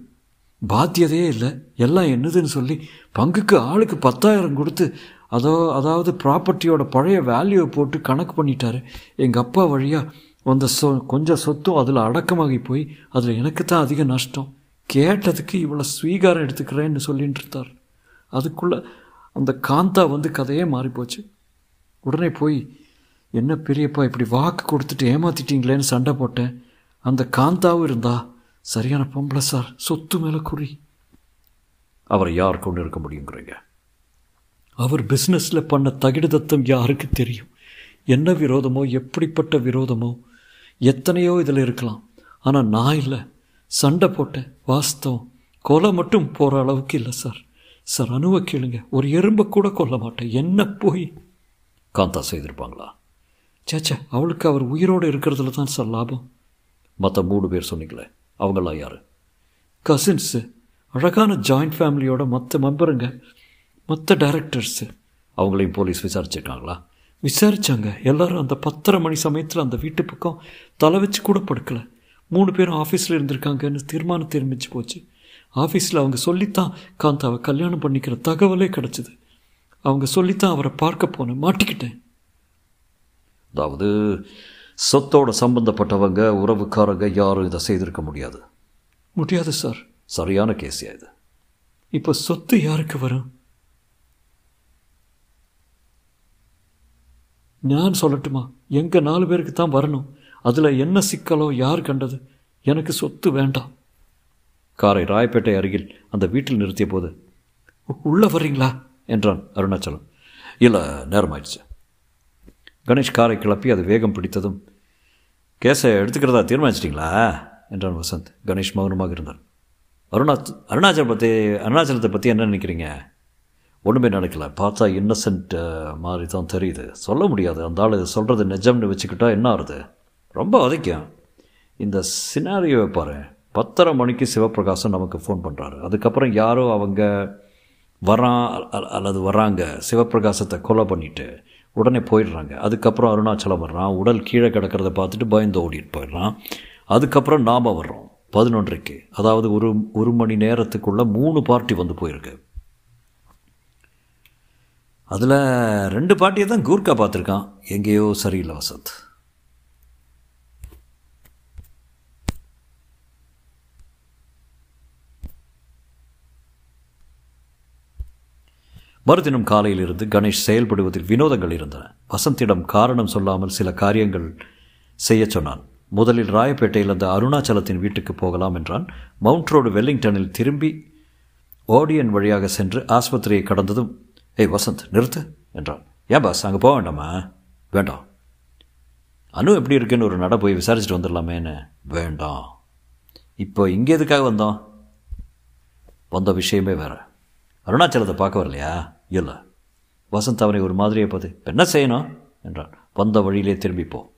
பாத்தியதே இல்லை. எல்லாம் என்னதுன்னு சொல்லி பங்குக்கு ஆளுக்கு பத்தாயிரம் கொடுத்து அதோ அதாவது ப்ராப்பர்ட்டியோட பழைய வேல்யூவை போட்டு கணக்கு பண்ணிட்டாரு. எங்கள் அப்பா வழியாக அந்த சொ கொஞ்சம் சொத்தும் அதில் அடக்கமாகி போய் அதில் எனக்கு தான் அதிக நஷ்டம். கேட்டதுக்கு இவ்வளோ ஸ்வீகாரம் எடுத்துக்கிறேன்னு சொல்லிட்டு இருந்தார். அதுக்குள்ளே அந்த காந்தா வந்து கதையே மாறிப்போச்சு. உடனே போய் என்ன பெரியப்பா இப்படி வாக்கு கொடுத்துட்டு ஏமாத்திட்டீங்களேன்னு சண்டை போட்டேன். அந்த காந்தாவும் இருந்தா சரியான பொம்பளை சார் சொத்து மேலே குறி. அவரை யார் கொண்டு இருக்க முடியுங்கிறீங்க? அவர் பிஸ்னஸில் பண்ண தகிடுதத்தம் யாருக்கு தெரியும்? என்ன விரோதமோ எப்படிப்பட்ட விரோதமோ எத்தனையோ இதில் இருக்கலாம். ஆனால் நான் இல்லை. சண்டை போட்டேன் வாஸ்தவம். கொலை மட்டும் போகிற அளவுக்கு இல்லை சார். சார் அணுவை கேளுங்க. ஒரு எறும்பை கூட கொல்ல மாட்டேன். என்ன போய்? காந்தா செய்திருப்பாங்களா சேச்சே அவளுக்கு அவர் உயிரோடு இருக்கிறதுல தான் சார் லாபம். மற்ற மூணு பேர் சொன்னீங்களே அவங்களாம் யார்? கசின்ஸு அழகான ஜாயிண்ட் ஃபேமிலியோட மற்ற மெம்பருங்க மற்ற டைரக்டர்ஸு அவங்களையும் போலீஸ் விசாரிச்சிருக்காங்களா? விசாரிச்சாங்க. எல்லாரும் அந்த பத்தரை மணி சமயத்தில் அந்த வீட்டு பக்கம் தலை வச்சு கூட படுக்கலை. மூணு பேரும் ஆஃபீஸில் இருந்திருக்காங்கன்னு தீர்மானம் தெரிமிச்சு போச்சு. ஆஃபீஸில் அவங்க சொல்லித்தான் காந்தாவை கல்யாணம் பண்ணிக்கிற தகவலே கிடச்சிது. அவங்க சொல்லித்தான் அவரை பார்க்க போனேன் மாட்டிக்கிட்டேன். அதாவது சொத்தோட சம்பந்தப்பட்டவங்க உறவுக்காரங்க யாரும் இதை செய்திருக்க முடியாது. முடியாது சார் சரியான கேஸியா இது? இப்போ சொத்து யாருக்கு வரும்? நான் சொல்லட்டுமா? எங்கள் நாலு பேருக்கு தான் வரணும். அதில் என்ன சிக்கலோ யார் கண்டது? எனக்கு சொத்து வேண்டாம். காரை ராயப்பேட்டை அருகில் அந்த வீட்டில் நிறுத்திய போது உள்ளே வர்றீங்களா? என்றான் அருணாச்சலம். இல்லை நேரமாயிடுச்சு. கணேஷ் காரை கிளப்பி அது வேகம் பிடித்ததும் கேஸை எடுத்துக்கிறதா தீர்மானிச்சிட்டிங்களா? என்றான் வசந்த். கணேஷ் மௌனமாக இருந்தார். அருணா அருணாச்சலம் பற்றி அருணாச்சலத்தை பற்றி என்ன நினைக்கிறீங்க? ஒன்றுமே நினைக்கல பார்த்தா இன்னசென்ட் மாதிரி தான் தெரியுது. சொல்ல முடியாது. அந்த ஆள் சொல்கிறது நிஜம்னு வச்சுக்கிட்டா என்ன ஆகுது ரொம்ப உதைக்கும் இந்த சினாரியோவை பாரு. பத்தரை மணிக்கு சிவபிரகாசம் நமக்கு ஃபோன் பண்ணுறாரு அதுக்கப்புறம் யாரோ அவங்க வரான் அல்லது வராங்க சிவபிரகாசத்தை கொலை பண்ணிவிட்டு உடனே போயிடுறாங்க. அதுக்கப்புறம் அருணாச்சலம் வர்றான். உடல் கீழே கிடக்கிறத பார்த்துட்டு பயந்து ஓடிட்டு போயிடுறான். அதுக்கப்புறம் நாம் வர்றோம். பதினொன்றைக்கு. அதாவது ஒரு ஒரு மணி நேரத்துக்குள்ளே மூணு பார்ட்டி வந்து போயிருக்கு. அதில் ரெண்டு பாட்டியை தான் கூர்க்கா பார்த்துருக்கான். எங்கேயோ சரியில்லை வசந்த். மறுதினம் காலையிலிருந்து கணேஷ் செயல்படுவதில் வினோதங்கள் இருந்தன. வசந்திடம் காரணம் சொல்லாமல் சில காரியங்கள் செய்ய சொன்னான். முதலில் ராயப்பேட்டையில் அந்த அருணாச்சலத்தின் வீட்டுக்கு போகலாம் என்றான். மவுண்ட் ரோடு வெல்லிங்டனில் திரும்பி ஓடியன் வழியாக சென்று ஆஸ்பத்திரியை கடந்ததும் ஏய் வசந்த் நிறுத்து என்றான். ஏன் பாஸ் அங்கே போக வேண்டாமா? வேண்டாம். அனு எப்படி இருக்குன்னு ஒரு நட போய் விசாரிச்சுட்டு வந்துடலாமேன்னு. வேண்டாம். இப்போ இங்கே எதுக்காக வந்தோம்? வந்த விஷயமே வேறு. அருணாச்சலத்தை பார்க்க வரலையா? இல்லை. வசந்த் அவனை ஒரு மாதிரியை பார்த்து என்ன செய்யணும்? என்றான். வந்த வழியிலே திரும்பிப்போம்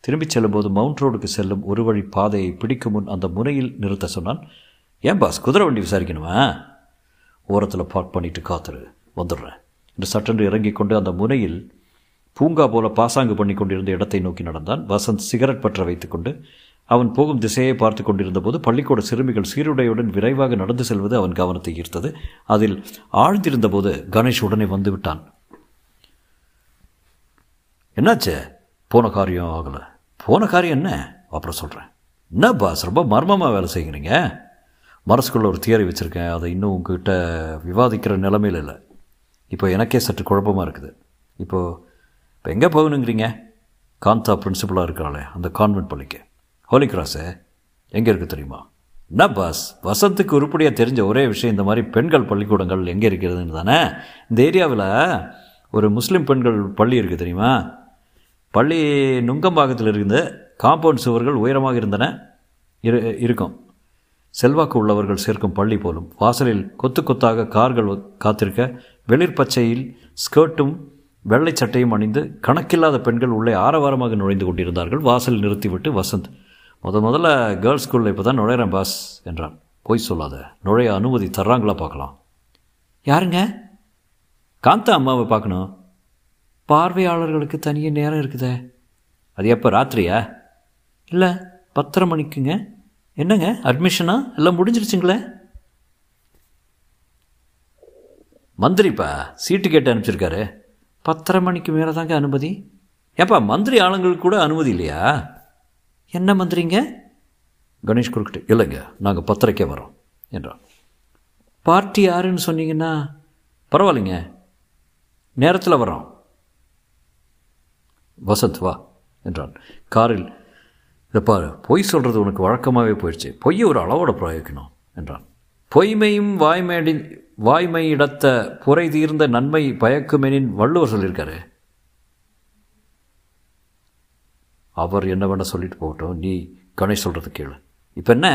திரும்பிச் செல்லும்போது மவுண்ட் ரோடுக்கு செல்லும் ஒரு வழி பாதையை பிடிக்கும் முன் அந்த முனையில் நிறுத்த சொன்னான். ஏன் பாஸ் குதிரை வண்டி விசாரிக்கணுமா? ஓரத்தில் பார்க் பண்ணிட்டு காத்துரு. வந்துடுறேன் என்று சட்டென்று இறங்கிக் கொண்டு அந்த முனையில் பூங்கா போல பாசாங்கு பண்ணி கொண்டிருந்த இடத்தை நோக்கி நடந்தான். வசந்த் சிகரெட் பற்ற வைத்துக்கொண்டு அவன் போகும் திசையை பார்த்து கொண்டிருந்த போது பள்ளிக்கூட சிறுமிகள் சீருடையுடன் விரைவாக நடந்து செல்வது அவன் கவனத்தை ஈர்த்தது. அதில் ஆழ்ந்திருந்த போது கணேஷ் உடனே வந்து விட்டான். என்னாச்சு? போன காரியம் ஆகலை. போன காரியம் என்ன? அப்புறம் சொல்கிறேன் என்ன பாஸ்? ரொம்ப மர்மமாக வேலை செய்கிறீங்க? மனசுக்குள்ள ஒரு தியரி வச்சுருக்கேன். அதை இன்னும் உங்ககிட்ட விவாதிக்கிற நிலமையில இல்லை. இப்போ எனக்கே சற்று குழப்பமாக இருக்குது. இப்போது இப்போ எங்கே போகணுங்கிறீங்க? காந்தா பிரின்சிபலாக இருக்கிறாளே அந்த கான்வென்ட் பள்ளிக்கு. ஹோலி கிராஸு எங்கே இருக்குது தெரியுமா? என்ன பாஸ் வசந்துக்கு உருப்படியாக தெரிஞ்ச ஒரே விஷயம் இந்த மாதிரி பெண்கள் பள்ளிக்கூடங்கள் எங்கே இருக்கிறதுன்னு தானே? இந்த ஏரியாவில் ஒரு முஸ்லீம் பெண்கள் பள்ளி இருக்குது தெரியுமா? பள்ளி நுங்கம்பாக்கத்தில் இருந்து காம்பவுண்ட் சுவர்கள் உயரமாக இருந்தன இரு இருக்கும். செல்வாக்கு உள்ளவர்கள் சேர்க்கும் பள்ளி போலும். வாசலில் கொத்து கொத்தாக கார்கள் காத்திருக்க வெளிர் பச்சையில் ஸ்கர்ட்டும் வெள்ளை சட்டையும் அணிந்து கணக்கில்லாத பெண்கள் உள்ளே ஆரவாரமாக நுழைந்து கொண்டிருந்தார்கள். வாசல் நிறுத்திவிட்டு வசந்த் முத முதல்ல கேர்ள்ஸ் ஸ்கூலில் இப்போ தான் நுழையிறேன் பாஸ் என்றான். பொய் சொல்லாத நுழைய அனுமதி தர்றாங்களா பார்க்கலாம். யாருங்க? காந்தா அம்மாவை பார்க்கணும். பார்வையாளர்களுக்கு தனியாக நேரம் இருக்குதே. அது எப்போ ராத்திரியா? இல்லை பத்தரை மணிக்குங்க. என்னங்க அட்மிஷனா? எல்லாம் முடிஞ்சிருச்சுங்களே? மந்திரிப்பா சீட்டு கேட்டு அனுப்பிச்சிருக்காரு. பத்தரை மணிக்கு மேலே தாங்க அனுமதி? ஏப்பா மந்திரி ஆளுங்களுக்கு கூட அனுமதி இல்லையா? என்ன மந்திரிங்க? கணேஷ் குறுக்கிட்டு இல்லைங்க நாங்கள் பத்தரைக்கே வரோம் என்றான். பார்ட்டி யாருன்னு சொன்னீங்கன்னா? பரவாயில்லைங்க நேரத்தில் வரோம். வசந்த் வா என்றான். காரில் இதை பாரு பொய் சொல்கிறது உனக்கு வழக்கமாகவே போயிடுச்சு பொய்யை ஒரு அளவோட பிரயோகிக்கணும் என்றான். பொய்மையும் வாய்மையடி வாய்மை இடத்த புரை தீர்ந்த நன்மை பயக்குமெனின் வள்ளுவர் சொல்லியிருக்காரு. அவர் என்ன வேணால் சொல்லிட்டு போகட்டும். நீ கணேஷ் சொல்கிறது கேளு. இப்போ என்ன?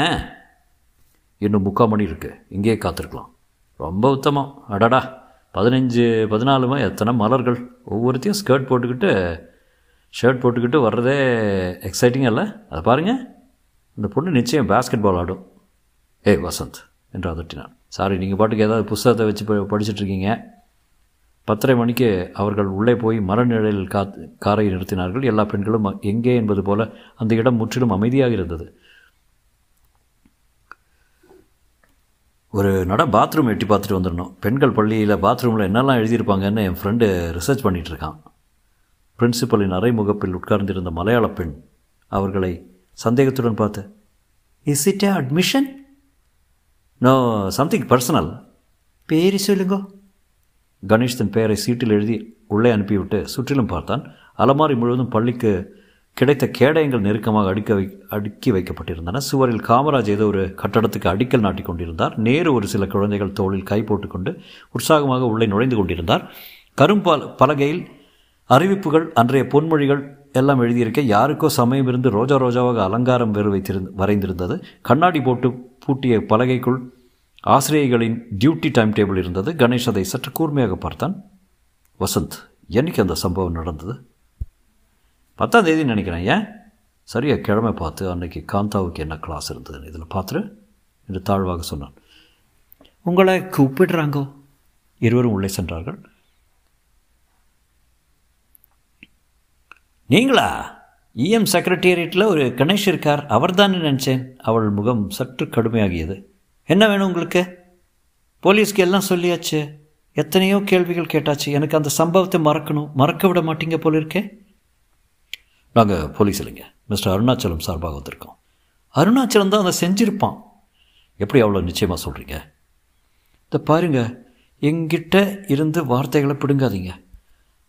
இன்னும் முக்கால் மணி இருக்குது இங்கேயே காத்திருக்கலாம். ரொம்ப உத்தமம். அடடா. பதினஞ்சு பதினாலுமா? எத்தனை மலர்கள். ஒவ்வொருத்தையும் ஸ்கர்ட் போட்டுக்கிட்டு ஷர்ட் போட்டுக்கிட்டு வர்றதே எக்ஸைட்டிங் இல்லை? அதை பாருங்கள் இந்த பொண்ணு நிச்சயம் பேஸ்கெட் பால் ஆடும். ஏய் வசந்த் என்று அதட்டினான். சாரி நீங்கள் பாட்டுக்கு ஏதாவது புஸ்தகத்தை வச்சு படிச்சுட்ருக்கீங்க. படிச்சிட்டு இருக்கீங்க பத்தரை மணிக்கு அவர்கள் உள்ளே போய் மரநிழலில் காத் காரை நிறுத்தினார்கள். எல்லா பெண்களும் எங்கே என்பது போல அந்த இடம் முற்றிலும் அமைதியாக இருந்தது. ஒரு நட பாத்ரூம் எட்டி பார்த்துட்டு வந்துடணும். பெண்கள் பள்ளியில் பாத்ரூமில் என்னெல்லாம் எழுதியிருப்பாங்கன்னு என் ஃப்ரெண்டு ரிசர்ச் பண்ணிகிட்ருக்கான் பிரின்சிபலின் அறைமுகப்பில் உட்கார்ந்திருந்த மலையாள பெண் அவர்களை சந்தேகத்துடன் பார்த்து is it admission no something personal பேரு சொல்லுங்க கணேஷ் தன் பெயரை சீட்டில் எழுதி உள்ளே அனுப்பிவிட்டு சுற்றிலும் பார்த்தான் அலமாரி முழுவதும் பள்ளிக்கு கிடைத்த கேடயங்கள் நெருக்கமாக அடுக்க வை அடுக்கி வைக்கப்பட்டிருந்தன சுவரில் காமராஜ் ஏதோ ஒரு கட்டடத்துக்கு அடிக்கல் நாட்டிக் கொண்டிருந்தார் நேரு ஒரு சில குழந்தைகள் தோளில் கை போட்டுக்கொண்டு உற்சாகமாக உள்ளே நுழைந்து கொண்டிருந்தார் கரும்பால் பலகையில் அறிவிப்புகள் அன்றைய பொன்மொழிகள் எல்லாம் எழுதியிருக்க யாருக்கோ சமயம் இருந்து ரோஜா ரோஜாவாக அலங்காரம் வேறு வைத்திருந்த வரைந்திருந்தது. கண்ணாடி போட்டு பூட்டிய பலகைக்குள் ஆசிரியர்களின் டியூட்டி டைம் டேபிள் இருந்தது. கணேஷ் அதை சற்று கூர்மையாக பார்த்தான். வசந்த் என்னைக்கு அந்த சம்பவம் நடந்தது? பத்தாம் தேதி நினைக்கிறேன் ஏன்? சரியா கிழமை பார்த்து அன்னைக்கு காந்தாவுக்கு என்ன கிளாஸ் இருந்ததுன்னு இதில் பார்த்துரு என்று தாழ்வாக சொன்னான். உங்களை கூப்பிடுறாங்கோ? இருவரும் உள்ளே சென்றார்கள். நீங்களா? இஎம் செக்ரட்டேரியட்டில் ஒரு கணேஷ் இருக்கார். அவர் நினச்சேன்? அவள் முகம் சற்று கடுமையாகியது. என்ன வேணும் உங்களுக்கு? போலீஸ்க்கு எல்லாம் சொல்லியாச்சு. எத்தனையோ கேள்விகள் கேட்டாச்சு. எனக்கு அந்த சம்பவத்தை மறக்கணும். மறக்க விட மாட்டீங்க போல இருக்கே. நாங்கள் போலீஸ் இல்லைங்க. மிஸ்டர் அருணாச்சலம் சார்பாக வந்திருக்கோம். அருணாச்சலம் தான் அதை செஞ்சிருப்பான். எப்படி அவ்வளோ நிச்சயமாக சொல்கிறீங்க இதை பாருங்க. எங்கிட்ட இருந்து வார்த்தைகளை பிடுங்காதீங்க.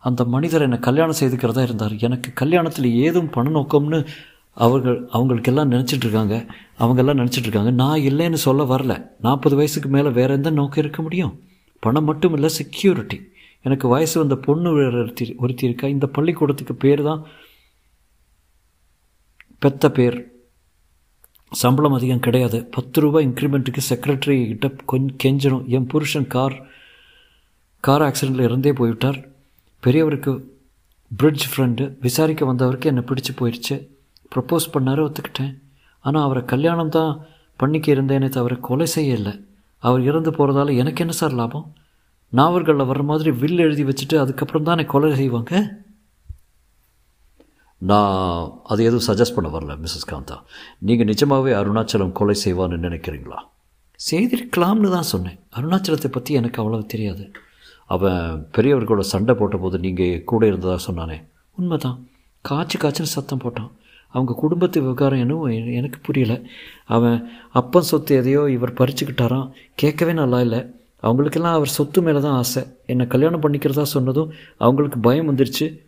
அந்த மனிதர் என்னை கல்யாணம் செய்துக்கிறதா இருந்தார். எனக்கு கல்யாணத்தில் ஏதும் பண நோக்கம்னு அவர்கள் அவங்களுக்கெல்லாம் நினச்சிட்டு இருக்காங்க அவங்கெல்லாம் நினச்சிட்ருக்காங்க. நான் இல்லைன்னு சொல்ல வரல. நாற்பது வயசுக்கு மேலே வேறு எந்த நோக்கம் இருக்க முடியும். பணம் மட்டும் இல்லை செக்யூரிட்டி எனக்கு வயசு வந்த பொண்ணு ஒருத்தி ஒருத்தி இருக்கா. இந்த பள்ளிக்கூடத்துக்கு பேர் தான் பெத்த பேர். சம்பளம் அதிகம் கிடையாது. பத்து ரூபாய் இன்க்ரிமெண்ட்டுக்கு செக்ரட்டரி கிட்ட கொஞ்சம் கெஞ்சணும் என் புருஷன் கார் கார் ஆக்சிடெண்ட்டில் இறந்தே போய்விட்டார். பெரியவருக்கு பிரிட்ஜ் ஃப்ரெண்டு விசாரிக்க வந்தவருக்கு என்னை பிடிச்சி போயிடுச்சு ப்ரப்போஸ் பண்ணார் ஒத்துக்கிட்டேன். ஆனால் அவரை கல்யாணம் தான் பண்ணிக்க இருந்தேனே தவிர கொலை செய்ய இல்லை அவர் இறந்து போகிறதால எனக்கு என்ன சார் லாபம்? நாவல்களில் வர்ற மாதிரி வில் எழுதி வச்சுட்டு அதுக்கப்புறம் தான் கொலை செய்வாங்க? நான் அது எதுவும் சஜஸ்ட் பண்ண வரல மிஸ்ஸஸ் காந்தா. நீங்கள் நிஜமாகவே அருணாச்சலம் கொலை செய்வான்னு நினைக்கிறீங்களா? செய்திருக்கலாம்னு தான் சொன்னேன். அருணாச்சலத்தை பற்றி எனக்கு அவ்வளோ தெரியாது. அவன் பெரியவர்களோட சண்டை போட்டபோது நீங்கள் கூட இருந்ததாக சொன்னானே. உண்மைதான். காய்ச்சி காய்ச்சின்னு சத்தம் போட்டான். அவங்க குடும்பத்து விவகாரம் என்னவோ எனக்கு புரியல. அவன் அப்பன் சொத்து எதையோ இவர் பறிச்சுக்கிட்டாராம். கேட்கவே நல்லா இல்லை. அவங்களுக்கெல்லாம் அவர் சொத்து மேலே தான் ஆசை. என்னை கல்யாணம் பண்ணிக்கிறதா சொன்னதும் அவங்களுக்கு பயம் வந்துருச்சு.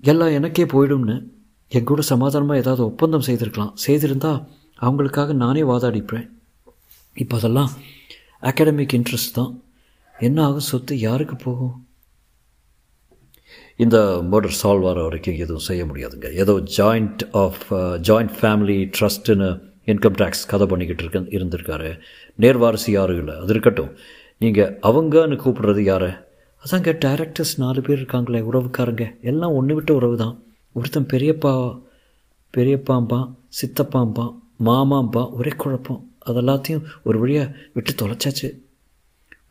எல்லாம் எனக்கே போயிடும்னு. என் கூட சமாதானமாக ஏதாவது ஒப்பந்தம் செய்திருக்கலாம். செய்திருந்தா அவங்களுக்காக நானே வாதாடிப்பேன். இப்போ அதெல்லாம் அகாடமிக் இன்ட்ரெஸ்ட் தான். என்ன ஆகும்? சொத்து யாருக்கு போகும்? இந்த மர்டர் சால்வ் ஆகிற வரைக்கும் எதுவும் செய்ய முடியாதுங்க. ஏதோ ஜாயிண்ட் ஆஃப் ஜாயிண்ட் ஃபேமிலி ட்ரஸ்ட்டுன்னு இன்கம் டேக்ஸ் கதை பண்ணிக்கிட்டு இருக்க இருந்திருக்காரு. நேர்வாரிசு யாரும் இல்லை. அது இருக்கட்டும். நீங்கள் அவங்கன்னு கூப்பிடுறது யாரை? அதாங்க டைரக்டர்ஸ் நாலு பேர் இருக்காங்களே உறவுக்காரங்க. எல்லாம் ஒன்று விட்ட உறவு தான் ஒருத்தன் பெரியப்பா பெரியப்பாம்பான் சித்தப்பாம்பான் மாமாம்பா ஒரே குழப்பம். அதெல்லாத்தையும் ஒரு வழியாக விட்டு தொலைச்சாச்சு.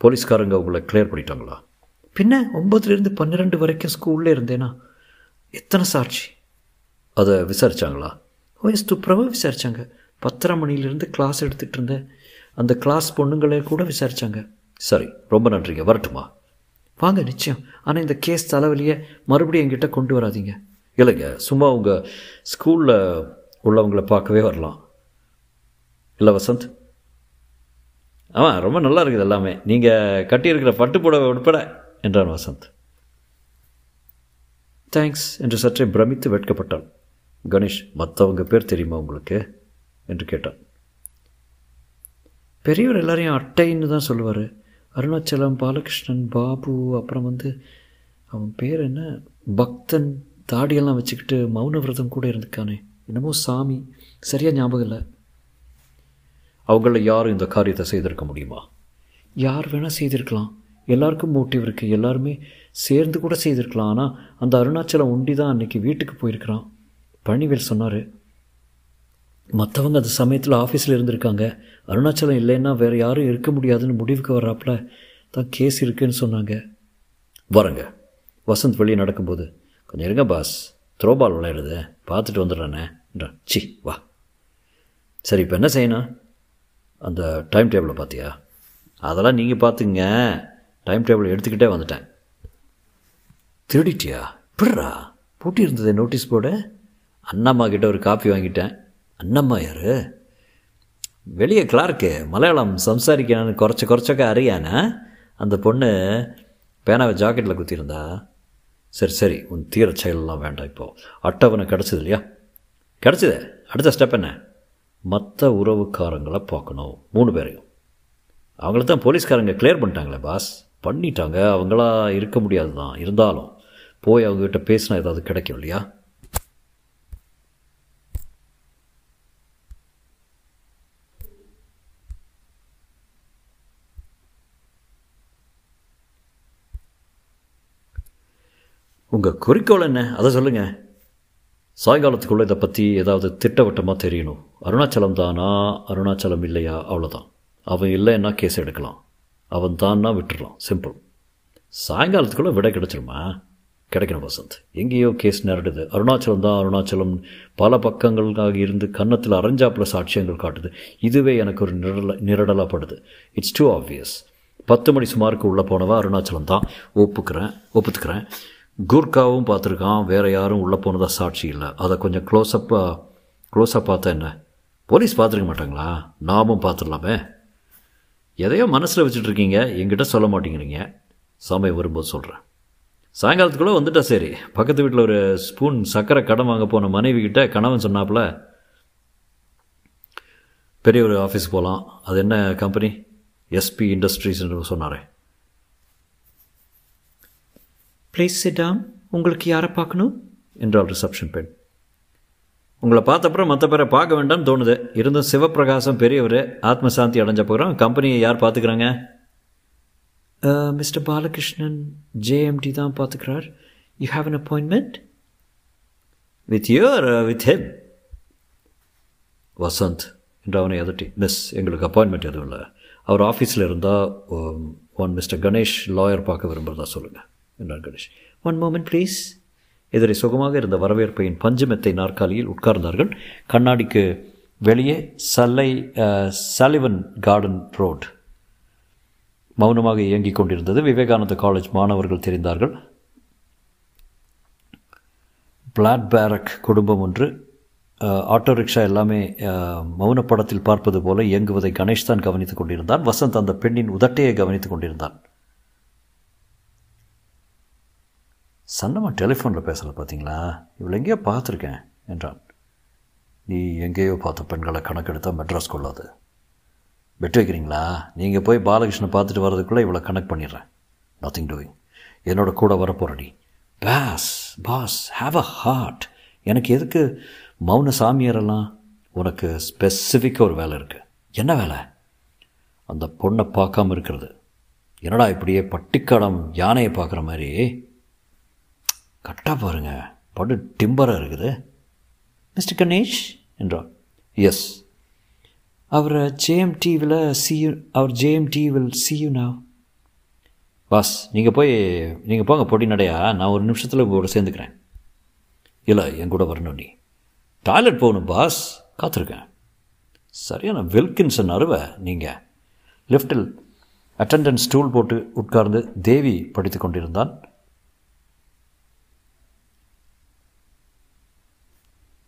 போலீஸ்காரங்க உங்களை கிளியர் பண்ணிட்டாங்களா? பின்ன ஒம்பதுலேருந்து பன்னிரெண்டு வரைக்கும் ஸ்கூலில் இருந்தேனா? எத்தனை சாட்சி? அதை விசாரிச்சாங்களா? ஓ எஸ் துப்புரவாக விசாரித்தாங்க பத்தரை மணிலேருந்து கிளாஸ் எடுத்துகிட்டு இருந்தேன் அந்த கிளாஸ் பொண்ணுங்களே கூட விசாரித்தாங்க சரி ரொம்ப நன்றிங்க. வரட்டுமா? வாங்க நிச்சயம். ஆனால் இந்த கேஸ் தலைவலியை மறுபடியும் என்கிட்ட கொண்டு வராதீங்க. இல்லைங்க சும்மா உங்கள் ஸ்கூலில் உள்ளவங்களை பார்க்கவே வரலாம். இல்லை வசந்த் ஆமாம் ரொம்ப நல்லா இருக்குது எல்லாமே. நீங்கள் கட்டியிருக்கிற பட்டுப்புடவை உட்பட என்றான் வசந்த். தேங்க்ஸ் என்று சற்றே பிரமித்து வெட்கப்பட்டாள் கணேஷ் மற்றவங்க பேர் தெரியுமா உங்களுக்கு? என்று கேட்டான். பெரியவர் எல்லாரையும் அட்டைன்னு தான் சொல்லுவார். அருணாச்சலம் பாலகிருஷ்ணன் பாபு அப்புறம் வந்து அவன் பேர் என்ன? பக்தன் தாடியெல்லாம் வச்சுக்கிட்டு மௌன விரதம் கூட இருந்துக்கானே. என்னமோ சாமி. சரியாக ஞாபகம் இல்லை. அவங்கள யாரும் இந்த காரியத்தை செய்திருக்க முடியுமா? யார் வேணால் செய்திருக்கலாம். எல்லாருக்கும் மோட்டிவ் இருக்குது எல்லாருமே சேர்ந்து கூட செய்திருக்கலாம். ஆனால் அந்த அருணாச்சலம் ஒண்டி தான் அன்றைக்கி வீட்டுக்கு போயிருக்கிறான். பழனிவேல் சொன்னார் மற்றவங்க அந்த சமயத்தில் ஆஃபீஸில் இருந்திருக்காங்க. அருணாச்சலம் இல்லைன்னா வேறு யாரும் இருக்க முடியாதுன்னு முடிவுக்கு வர்றாப்புல தான் கேஸ் இருக்குன்னு சொன்னாங்க. வரங்க. வசந்த் வெளியே நடக்கும்போது கொஞ்சம் இருங்க பாஸ் த்ரோபால் விளையாடுது. பார்த்துட்டு வந்துடுறேண்ணே என்றான் சி வா. சரி இப்போ என்ன செய்யணும்? அந்த டைம் டேபிளை பார்த்தியா அதெல்லாம் நீங்கள் பார்த்துங்க டைம் டேபிள் எடுத்துக்கிட்டே வந்துட்டேன். திருடிட்டியா? பிடுறா பூட்டி இருந்தது நோட்டீஸ் போர்டு அண்ணம்மா கிட்ட ஒரு காப்பி வாங்கிட்டேன். அண்ணம்மா யார்? வெளியே கிளார்க்கு மலையாளம் சம்சாரிக்கணும்னு குறைச்ச குறைச்சக்க அறியானே? அந்த பொண்ணு பேனாவை ஜாக்கெட்டில் குத்திருந்தா சரி சரி உன் தீர செயலெல்லாம் வேண்டாம் இப்போது அட்டவணை கிடச்சிது இல்லையா? கிடச்சிது. அடுத்த ஸ்டெப் என்ன? மற்ற உறவுக்காரங்களை பார்க்கணும். மூணு பேரையும். அவங்கள தான் போலீஸ்காரங்க கிளியர் பண்ணிட்டாங்களே பாஸ் பண்ணிட்டாங்க. அவங்களா இருக்க முடியாது தான் இருந்தாலும் போய் அவங்ககிட்ட பேசினா ஏதாவது கிடைக்கும் இல்லையா? உங்கள் குறிக்கோள் என்ன? அதை சொல்லுங்கள் சாயங்காலத்துக்குள்ளே இதை பற்றி ஏதாவது திட்டவட்டமாக தெரியணும். அருணாச்சலம் தானா அருணாச்சலம் இல்லையா? அவ்வளோதான் அவன் இல்லைன்னா கேஸ் எடுக்கலாம். அவன் தான்னா விட்டுடலாம் சிம்பிள் சாயங்காலத்துக்குள்ளே விடை கிடச்சிருமா? கிடைக்கணும் வசந்த். எங்கேயோ கேஸ் நேரிடுது. அருணாச்சலம் தான் அருணாச்சலம். பல பக்கங்களாக இருந்து கன்னத்தில் அரஞ்சாப்பில் சாட்சியங்கள் காட்டுது. இதுவே எனக்கு ஒரு நிரல நிரடலாகப்படுது இட்ஸ் டூ ஆப்வியஸ் பத்து மணி சுமாருக்கு உள்ளே போனவா? அருணாச்சலம் தான் ஒப்புக்கிறேன். ஒப்புத்துக்கிறேன். குர்காவும் பார்த்துருக்கான் வேறு யாரும் உள்ளே போனதாக சாட்சி இல்லை. அதை கொஞ்சம் க்ளோஸ்அப்பாக க்ளோஸாக பார்த்தா என்ன? போலீஸ் பார்த்துருக்க மாட்டாங்களா? நாமும் பார்த்துடலாமே. எதையோ மனசில் வச்சுட்ருக்கீங்க என்கிட்ட சொல்ல மாட்டேங்கிறீங்க. சமயம் வரும்போது சொல்கிறேன் சாயங்காலத்துக்குள்ளே வந்துட்டா சரி. பக்கத்து வீட்டில் ஒரு ஸ்பூன் சர்க்கரை கடன் வாங்க போன மனைவி கிட்ட கணவன் சொன்னாப்புல பெரிய ஒரு ஆஃபீஸ் போகலாம் அது என்ன கம்பெனி எஸ்பி இண்டஸ்ட்ரீஸ்ன்னு சொன்னாரே. ப்ளீஸ் சிட்டாம் உங்களுக்கு யாரை பார்க்கணும்? என்றால் ரிசப்ஷன் பெண். உங்களை பார்த்தப்பறம் மற்ற பேரை பார்க்க வேண்டாம்னு தோணுது. இருந்தும் சிவப்பிரகாசம் பெரியவர் ஆத்மசாந்தி அடைஞ்ச போகிறோம். கம்பெனியை யார் பார்த்துக்கிறாங்க? மிஸ்டர் பாலகிருஷ்ணன் ஜேஎம்டி தான் பார்த்துக்கிறார். You have an appointment with your with him Vasanth என்று அவனை எதட்டி மிஸ் எங்களுக்கு அப்பாயின்மெண்ட் எதுவும் இல்லை. அவர் ஆஃபீஸில் இருந்தால் ஒன் மிஸ்டர் கணேஷ் லாயர் பார்க்க விரும்புகிறதா சொல்லுங்கள் என்றார் கணேஷ். ஒன் மோமெண்ட் ப்ளீஸ் எதிரே சுகமாக இருந்த வரவேற்பையின் பஞ்சமெத்தை நாற்காலியில் உட்கார்ந்தார்கள். கண்ணாடிக்கு வெளியே சல்லை சலிவன் கார்டன் ரோட் மௌனமாக இயங்கிக் கொண்டிருந்தது விவேகானந்த காலேஜ் மாணவர்கள் தெரிந்தார்கள். பிளாட் பேரக் குடும்பம் ஒன்று. ஆட்டோ ரிக்ஷா எல்லாமே மௌன படத்தில் பார்ப்பது போல இயங்குவதை கணேஷ் தான் கவனித்துக் கொண்டிருந்தான். வசந்த் அந்த பெண்ணின் உதட்டையை கவனித்துக் கொண்டிருந்தான். சன்னம்மா டெலிஃபோனில் பேசலை பார்த்தீங்களா இவ்வளோ எங்கேயோ பார்த்துருக்கேன் என்றான். நீ எங்கேயோ பார்த்த பெண்களை கணக்கெடுத்தால் மெட்ராஸ் கொள்ளாது. பெட் வைக்கிறீங்களா? நீங்கள் போய் பாலகிருஷ்ணன் பார்த்துட்டு வர்றதுக்குள்ளே இவ்வளோ கனெக்ட் பண்ணிடுறேன். நத்திங் டூயிங் என்னோட கூட வரப்போறடி. Boss boss have a heart எனக்கு எதுக்கு மௌன சாமியாரெல்லாம்? உனக்கு ஸ்பெசிஃபிக்காக ஒரு வேலை இருக்குது என்ன வேலை? அந்த பொண்ணை பார்க்காம இருக்கிறது. என்னடா இப்படியே பட்டிக்காடம் யானையை பார்க்குற மாதிரி? கரெக்டாக பாருங்க. படு டிம்பராக இருக்குது. மிஸ்டர் கணேஷ் என்றார். எஸ் அவர் ஜேஎம்டிவில் சியூ அவர் ஜேஎம்டிவில் சியூ நான் பாஸ் நீங்கள் போய் நீங்கள் போங்க பொடி நடையா? நான் ஒரு நிமிஷத்தில் உங்களோட சேர்ந்துக்கிறேன். இல்லை என் கூட வரணும் நீ. டாய்லெட் போகணும் பாஸ் காத்திருக்கேன். சரியான வில்கின்சன் அருவை நீங்கள் லிஃப்டில் அட்டண்டன்ஸ் ஸ்டூல் போட்டு உட்கார்ந்து தேவி படித்து கொண்டிருந்தான்.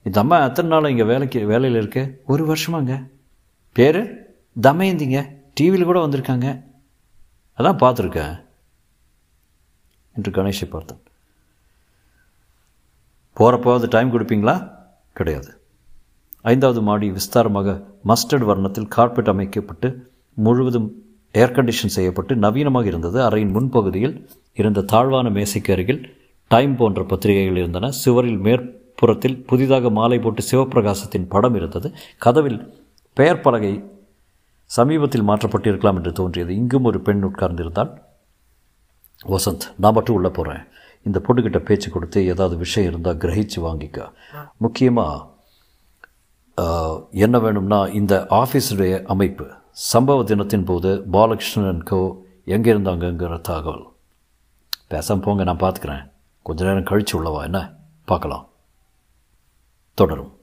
இந்த அம்மா எத்தனை நாள் இங்கே வேலைக்கு வேலையில் இருக்கு? ஒரு வருஷமாங்க. பேர்? தமயந்திங்க. டிவியில் கூட வந்திருக்காங்க. அதான் பார்த்துருக்கேன். என்று கணேஷை பார்த்தேன். போகிறப்போ அது டைம் கொடுப்பீங்களா? கிடையாது. ஐந்தாவது மாடி விஸ்தாரமாக மஸ்டர்ட் வர்ணத்தில் கார்பெட் அமைக்கப்பட்டு முழுவதும் ஏர் கண்டிஷன் செய்யப்பட்டு நவீனமாக இருந்தது. அறையின் முன்பகுதியில் இருந்த தாழ்வான மேசைக்கு அருகில் டைம் போன்ற பத்திரிகைகள் இருந்தன. சுவரில் மேற் புறத்தில் புதிதாக மாலை போட்டு சிவப்பிரகாசத்தின் படம் இருந்தது. கதவில் பெயர் பலகை சமீபத்தில் மாற்றப்பட்டிருக்கலாம் என்று தோன்றியது. இங்கும் ஒரு பெண் உட்கார்ந்திருந்தால் வசந்த் நான் மட்டும் உள்ளே போகிறேன் இந்த பொண்ணுக்கிட்ட பேச்சு கொடுத்து ஏதாவது விஷயம் இருந்தால் கிரகிச்சு வாங்கிக்க. முக்கியமாக என்ன வேணும்னா இந்த ஆஃபீஸுடைய அமைப்பு. சம்பவ தினத்தின் போது பாலகிருஷ்ணன் கோ எங்கே இருந்தாங்கங்கிற தகவல். பேசாமல் போங்க நான் பார்த்துக்கிறேன் கொஞ்ச நேரம் கழிச்சு உள்ளவா என்ன? பார்க்கலாம் தொடரும்